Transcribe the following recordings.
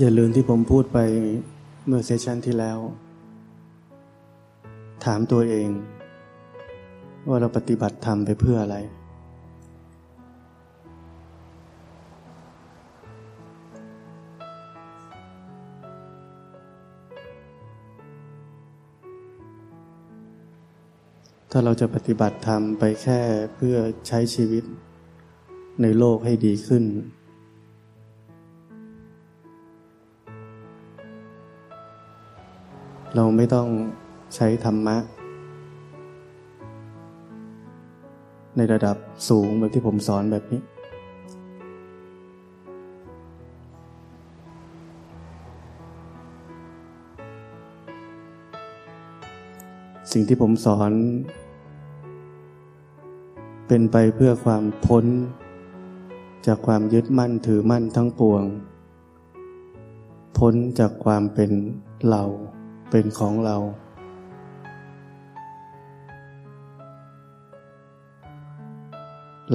อย่าลืมที่ผมพูดไปเมื่อเซสชันที่แล้ว ถามตัวเอง ว่าเราปฏิบัติธรรมไปเพื่ออะไร ถ้าเราจะปฏิบัติธรรมไปแค่เพื่อใช้ชีวิตในโลกให้ดีขึ้น เราไม่ต้องใช้ธรรมะ ในระดับสูงแบบที่ผมสอนแบบนี้ สิ่งที่ผมสอน เป็นไปเพื่อความพ้น จากความยึดมั่นถือมั่นทั้งปวง พ้นจากความเป็นเรา เป็นของเรา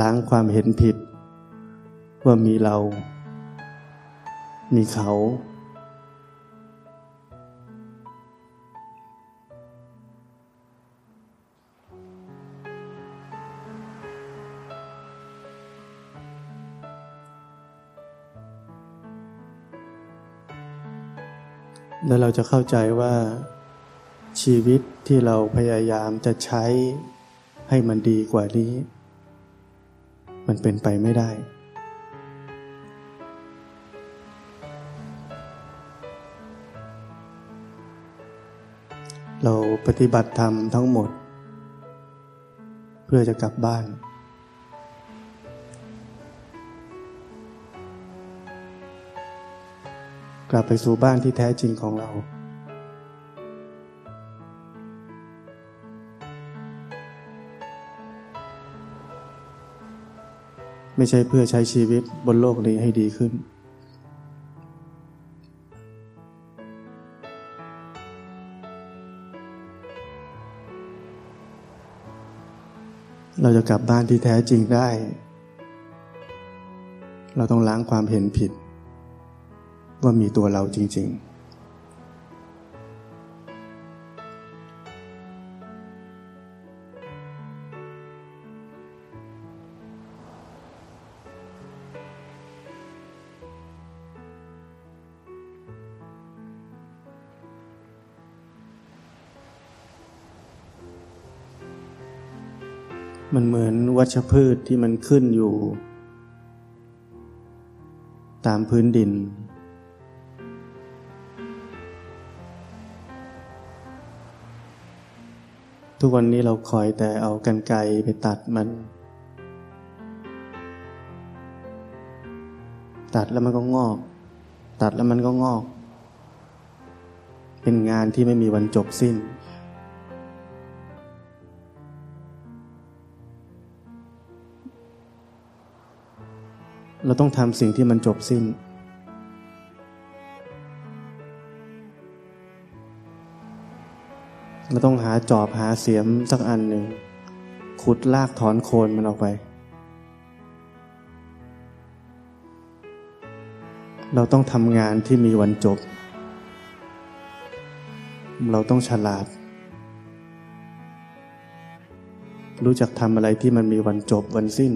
ล้างความเห็นผิด ว่ามีเรา มีเขา แล้วเราจะเข้าใจว่าชีวิตที่เราพยายามจะใช้ให้มันดีกว่านี้ มันเป็นไปไม่ได้ เราปฏิบัติธรรมทั้งหมด เพื่อจะกลับบ้าน กลับไปสู่บ้านที่แท้จริงของเรา ไม่ใช่เพื่อใช้ชีวิตบนโลกนี้ให้ดีขึ้น เราจะกลับบ้านที่แท้จริงได้ เราต้องล้างความเห็นผิด ว่ามีตัวเราจริง ๆมันเหมือนวัชพืชที่มันขึ้นอยู่ ตามพื้นดิน ทุกวันนี้เราคอยแต่เอากันไกไปตัดมัน ตัดแล้วมันก็งอก ตัดแล้วมันก็งอก เป็นงานที่ไม่มีวันจบสิ้น เราต้องทำสิ่งที่มันจบสิ้น เราต้องหาจอบหาเสียมสักอันหนึ่งขุดลากถอนโคนมันออกไป เราต้องทำงานที่มีวันจบ เราต้องฉลาด รู้จักทำอะไรที่มันมีวันจบวันสิ้น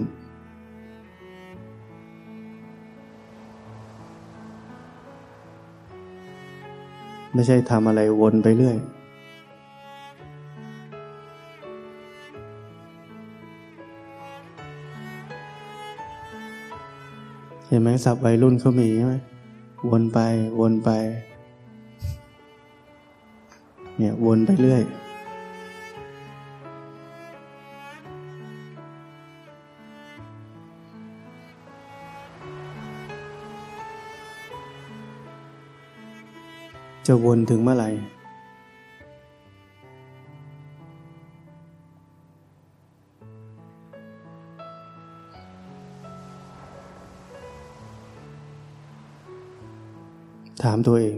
ไม่ใช่ทำอะไรวนไปเรื่อย เห็นไหมสับวัยรุ่นเขามีใช่ไหมวนไปวนไป เนี่ยวนไปเรื่อยจะวนถึงเมื่อไหร่ ถามตัวเอง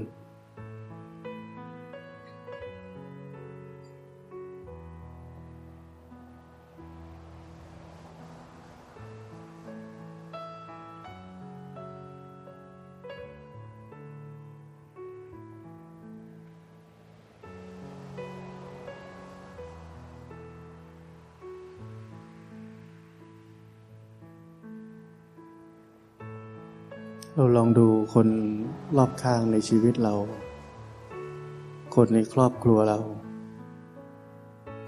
เราลองดูคน รอบข้างในชีวิตเรา คนในครอบครัวเรา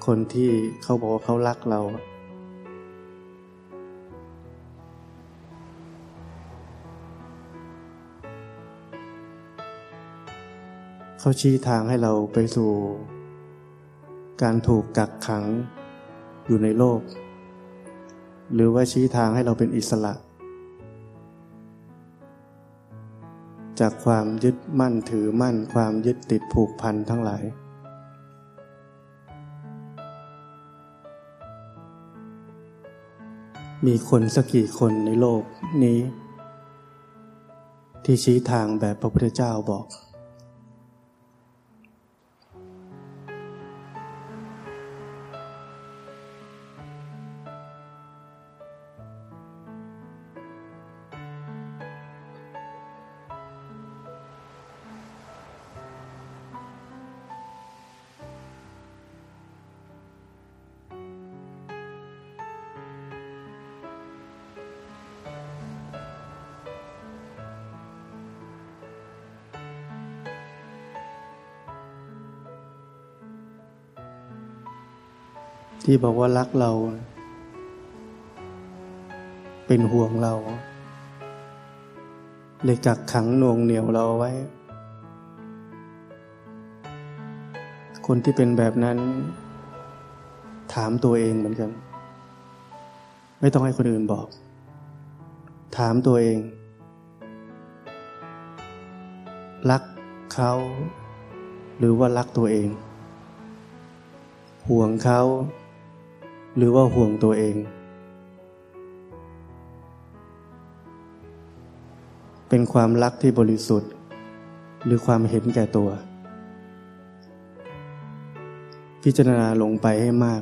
คนที่เขาบอกว่าเขารักเรา เขาชี้ทางให้เราไปสู่ การถูกกักขังอยู่ในโลก หรือว่าชี้ทางให้เราเป็นอิสระ จากความยึดมั่นถือมั่นความยึดติดผูกพันทั้งหลาย มีคนสักกี่คนในโลกนี้ ที่ชี้ทางแบบพระพุทธเจ้าบอก ที่บอกว่ารักเรา เป็นห่วงเรา เลยกักขังน่วงเหนียวเราไว้ คนที่เป็นแบบนั้น ถามตัวเองเหมือนกัน ไม่ต้องให้คนอื่นบอก ถามตัวเอง รักเขา หรือว่ารักตัวเอง ห่วงเขา หรือว่าห่วงตัวเอง เป็นความรักที่บริสุทธิ์ หรือความเห็นแก่ตัว พิจารณาลงไปให้มาก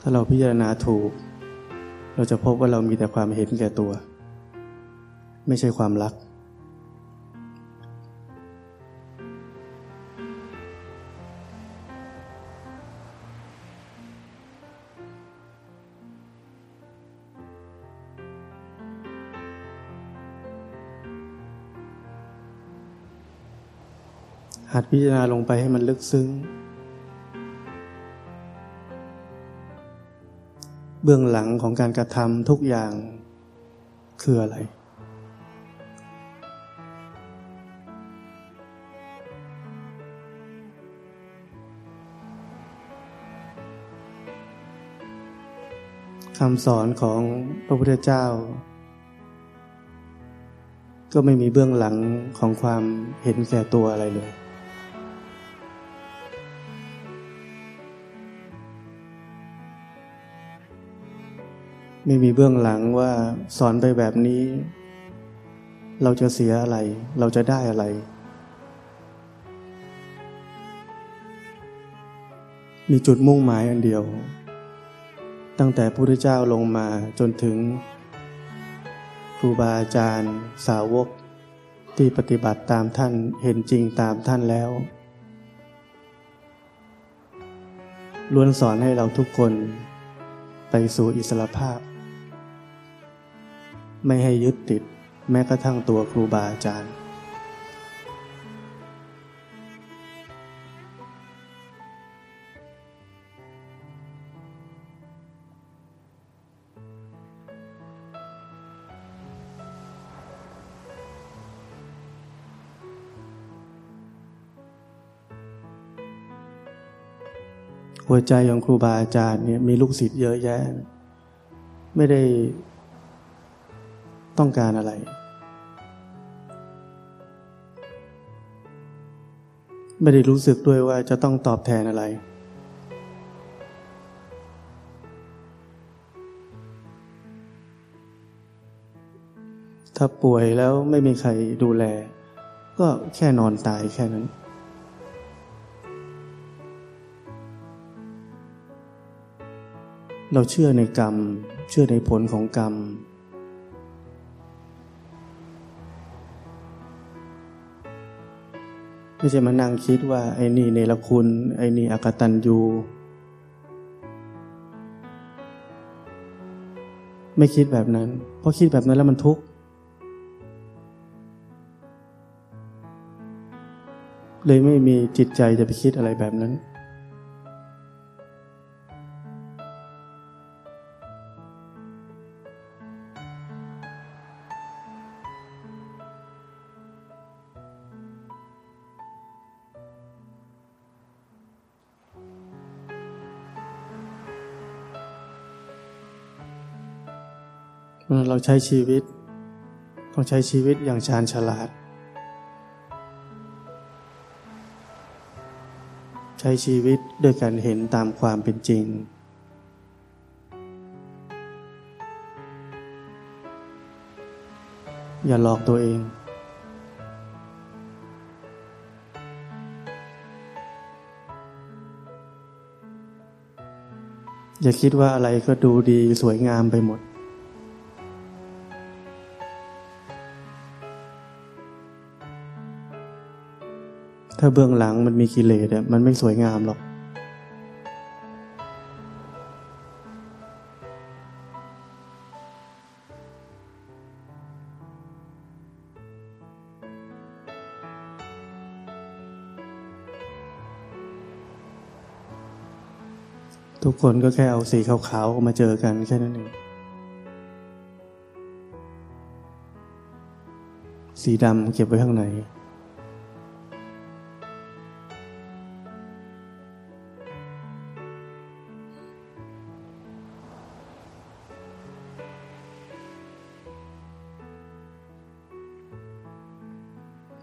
ถ้าเราพิจารณาถูก เราจะพบว่าเรามีแต่ความเห็นแก่ตัว ไม่ใช่ความรัก หัดพิจารณาลงไปให้มันลึกซึ้ง เบื้องหลังของการกระทำทุกอย่างคืออะไร คำสอนของพระพุทธเจ้า ก็ไม่มีเบื้องหลังของความเห็นแก่ตัวอะไรเลย ไม่มีเบื้องหลังว่าสอนไปแบบนี้ เราจะเสียอะไร เราจะได้อะไร มีจุดมุ่งหมายอันเดียว ตั้งแต่พระพุทธเจ้าลงมาจนถึง ครูบาอาจารย์ สาวก ที่ปฏิบัติตามท่านเห็นจริงตามท่านแล้วล้วนสอนให้เราทุกคนไปสู่อิสรภาพ ไม่ให้ยึดติดแม้กระทั่งตัวครูบาอาจารย์ หัวใจของครูบาอาจารย์เนี่ยมีลูกศิษย์เยอะแยะ ไม่ได้ต้องการอะไร ไม่ได้รู้สึกด้วยว่าจะต้องตอบแทนอะไร ถ้าป่วยแล้วไม่มีใครดูแล ก็แค่นอนตายแค่นั้น เราเชื่อในกรรม เชื่อในผลของกรรม ไม่ใช่มานั่งคิดว่า ไอ้นี่เนรคุณ ไอ้นี่อกตันยูไม่คิดแบบนั้น เพราะคิดแบบนั้นแล้วมันทุกข์ เลยไม่มีจิตใจจะไปคิดอะไรแบบนั้น ใช้ชีวิต ต้องใช้ชีวิตอย่างชาญฉลาด ใช้ชีวิตด้วยการเห็นตามความเป็นจริง อย่าหลอกตัวเอง อย่าคิดว่าอะไรก็ดูดีสวยงามไปหมด ถ้าเบื้องหลังมันมีกิเลสอะมันไม่สวยงามหรอก ทุกคนก็แค่เอาสีขาวๆมาเจอกันแค่นั้นเองสีดำเก็บไว้ข้างใน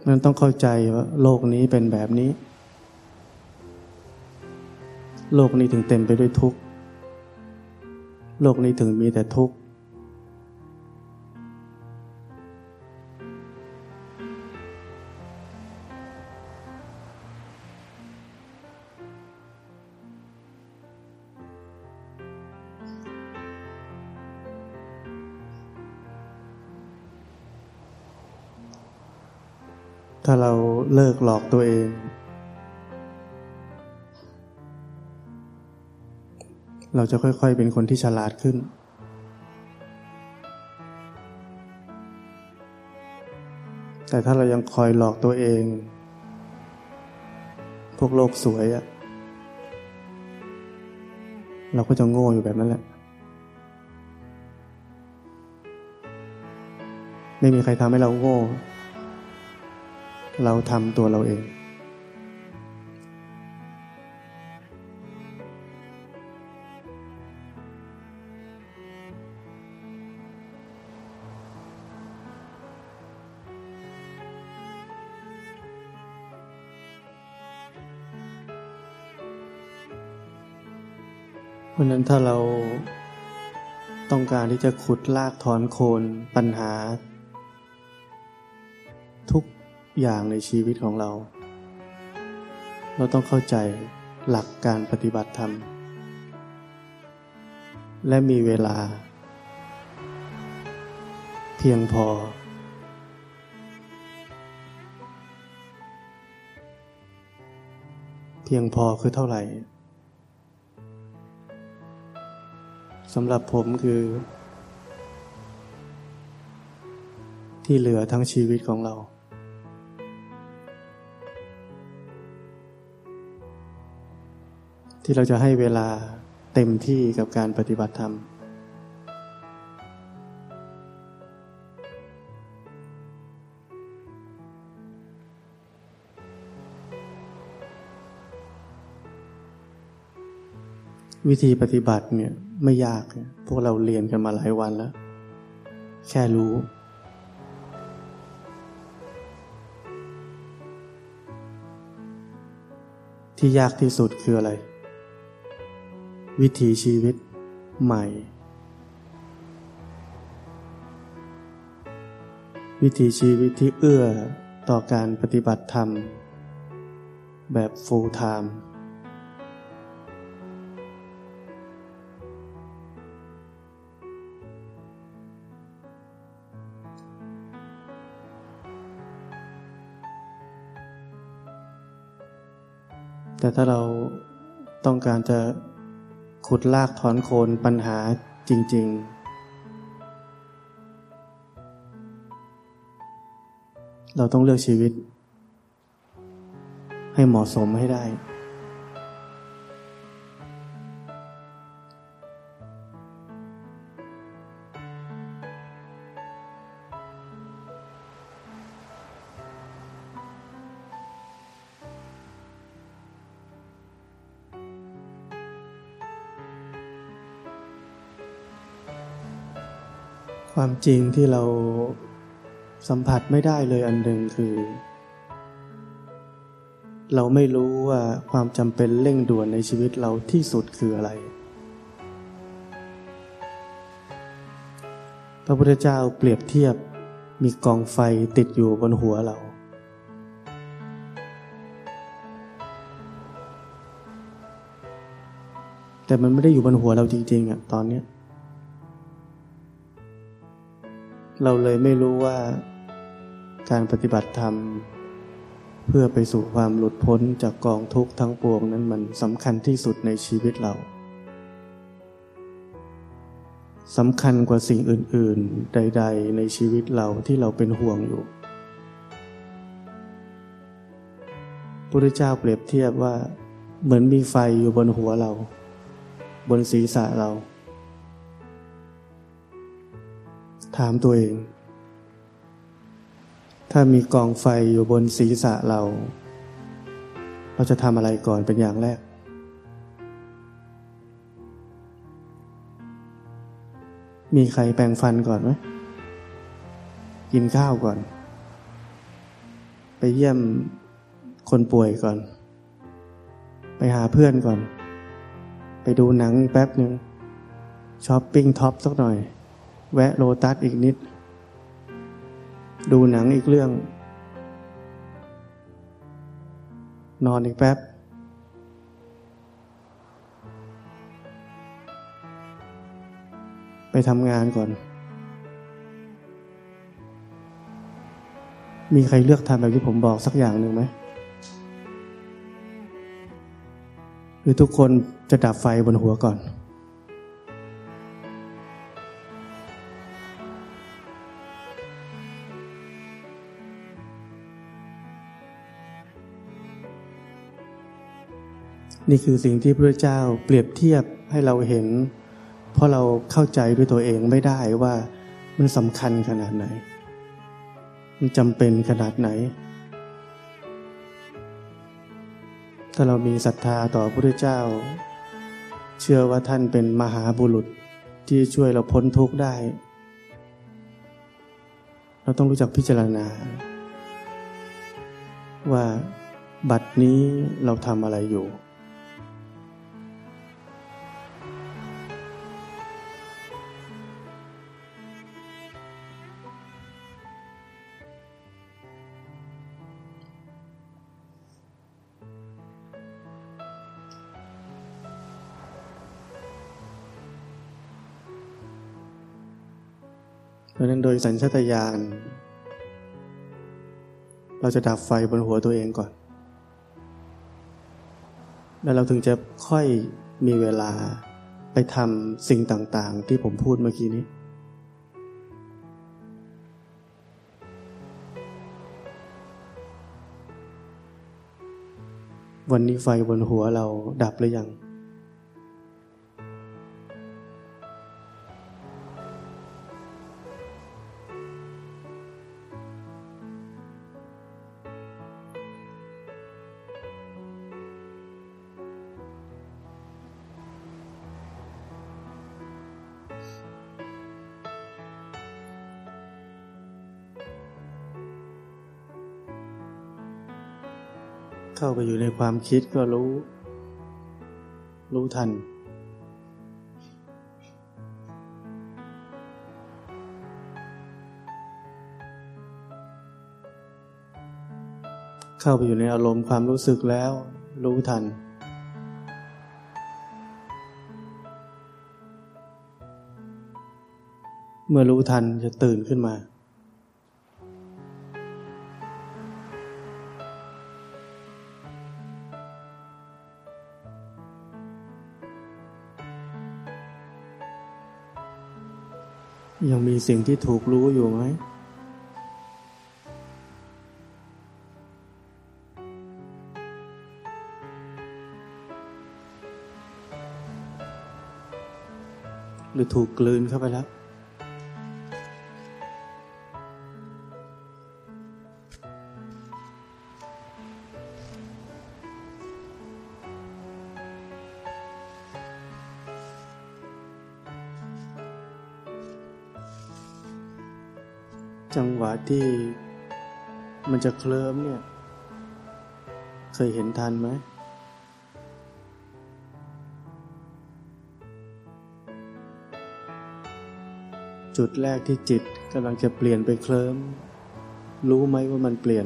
นั้นต้องเข้าใจว่าโลกนี้เป็นแบบนี้ โลกนี้ถึงเต็มไปด้วยทุกข์ โลกนี้ถึงมีแต่ทุกข์ ถ้าเราเลิกหลอกตัวเอง เราจะค่อยๆเป็นคนที่ฉลาดขึ้น แต่ถ้าเรายังคอยหลอกตัวเอง พวกโลกสวยอะเราก็จะโง่อยู่แบบนั้นแหละ ไม่มีใครทำให้เราโง่ เราทำตัวเราเอง เพราะนั้นถ้าเราต้องการที่จะขุดลากถอนโคนปัญหา อย่างในชีวิตของเรา เราต้องเข้าใจหลักการปฏิบัติธรรม และมีเวลา เพียงพอ เพียงพอคือเท่าไหร่สำหรับผมคือ ที่เหลือทั้งชีวิตของเรา ที่เราจะให้เวลาเต็มที่กับการปฏิบัติธรรม วิธีปฏิบัติเนี่ยไม่ยากพวกเราเรียนกันมาหลายวันแล้ว แค่รู้ที่ยากที่สุดคืออะไร วิถีชีวิตใหม่ วิถีชีวิตที่เอื้อต่อการปฏิบัติธรรม แบบ full time แต่ถ้าเราต้องการจะ ขุดลากถอนโคนปัญหาจริง ๆ เราต้องเลือกชีวิต ให้เหมาะสมให้ได้ ความจริงที่เราสัมผัสไม่ได้เลยอันหนึ่งคือ เราไม่รู้ว่าความจำเป็นเร่งด่วนในชีวิตเราที่สุดคืออะไร พระพุทธเจ้าเปรียบเทียบมีกองไฟติดอยู่บนหัวเรา แต่มันไม่ได้อยู่บนหัวเราจริงๆอะตอนนี้ เราเลยไม่รู้ว่าการปฏิบัติธรรม เพื่อไปสู่ความหลุดพ้นจากกองทุกข์ทั้งปวงนั้นมันสำคัญที่สุดในชีวิตเราสำคัญกว่าสิ่งอื่น ๆ ใด ๆ ในชีวิตเราที่เราเป็นห่วงอยู่พระเจ้าเปรียบเทียบว่า เหมือนมีไฟอยู่บนหัวเรา บนศีรษะเรา ถามตัวเอง ถ้ามีกองไฟอยู่บนศีรษะเรา เราจะทำอะไรก่อนเป็นอย่างแรก มีใครแปรงฟันก่อนไหมกินข้าวก่อน ไปเยี่ยมคนป่วยก่อน ไปหาเพื่อนก่อน ไปดูหนังแป๊บหนึ่งช้อปปิ้งท็อปสักหน่อย แวะโลตัสอีกนิด ดูหนังอีกเรื่อง นอนอีกแป๊บ ไปทำงานก่อน มีใครเลือกทำแบบที่ผมบอกสักอย่างหนึ่งไหมหรือทุกคนจะดับไฟบนหัวก่อน นี่คือสิ่งที่พระเจ้าเปรียบเทียบให้เราเห็น เพราะเราเข้าใจด้วยตัวเองไม่ได้ว่ามันสำคัญขนาดไหน มันจำเป็นขนาดไหน ถ้าเรามีศรัทธาต่อพระเจ้า เชื่อว่าท่านเป็นมหาบุรุษที่ช่วยเราพ้นทุกข์ได้ เราต้องรู้จักพิจารณา ว่าบัดนี้เราทำอะไรอยู่ ราะนั้นโดยสัญชาตญาณเราจะดับไฟบนหัวตัวเองก่อน แล้วเราถึงจะค่อยมีเวลาไปทำสิ่งต่างๆ ที่ผมพูดเมื่อกี้นี้ วันนี้ไฟบนหัวเราดับหรือยัง เข้าไปอยู่ในความคิดก็รู้ รู้ทัน เข้าไปอยู่ในอารมณ์ความรู้สึกแล้ว รู้ทัน เมื่อรู้ทันจะตื่นขึ้นมา ยังมีสิ่งที่ถูกรู้อยู่ไหม หรือถูกกลืนเข้าไปแล้ว จังหวะที่มันจะเคลิ้มเนี่ย เคยเห็นทันไหม จุดแรกที่จิตกำลังจะเปลี่ยนไปเคลิ้ม รู้ไหมว่ามันเปลี่ยน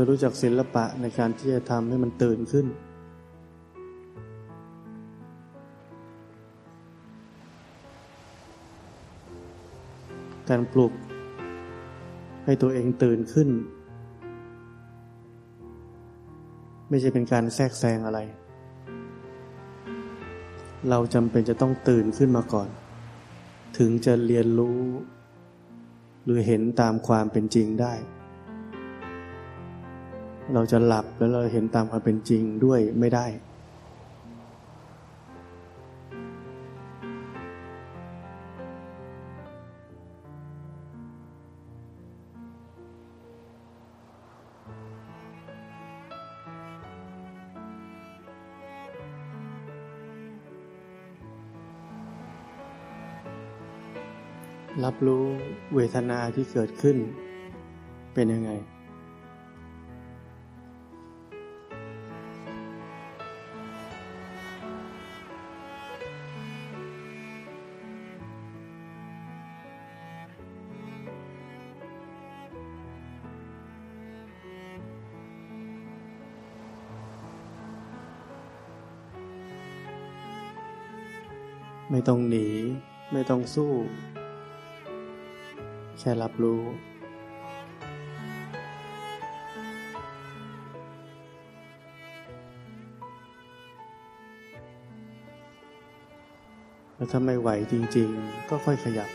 จะรู้จักศิลปะในการที่จะทำให้มันตื่นขึ้น การปลุก ให้ตัวเองตื่นขึ้น ไม่ใช่เป็นการแทรกแซงอะไร เราจำเป็นจะต้องตื่นขึ้นมาก่อน ถึงจะเรียนรู้ หรือเห็นตามความเป็นจริงได้ เราจะหลับแล้วเราเห็นตามความเป็นจริงด้วยไม่ได้ รับรู้เวทนาที่เกิดขึ้นเป็นยังไง ไม่ต้องหนี ไม่ต้องสู้ แค่รับรู้ แล้วถ้าไม่ไหวจริง ๆ ก็ค่อยขยับ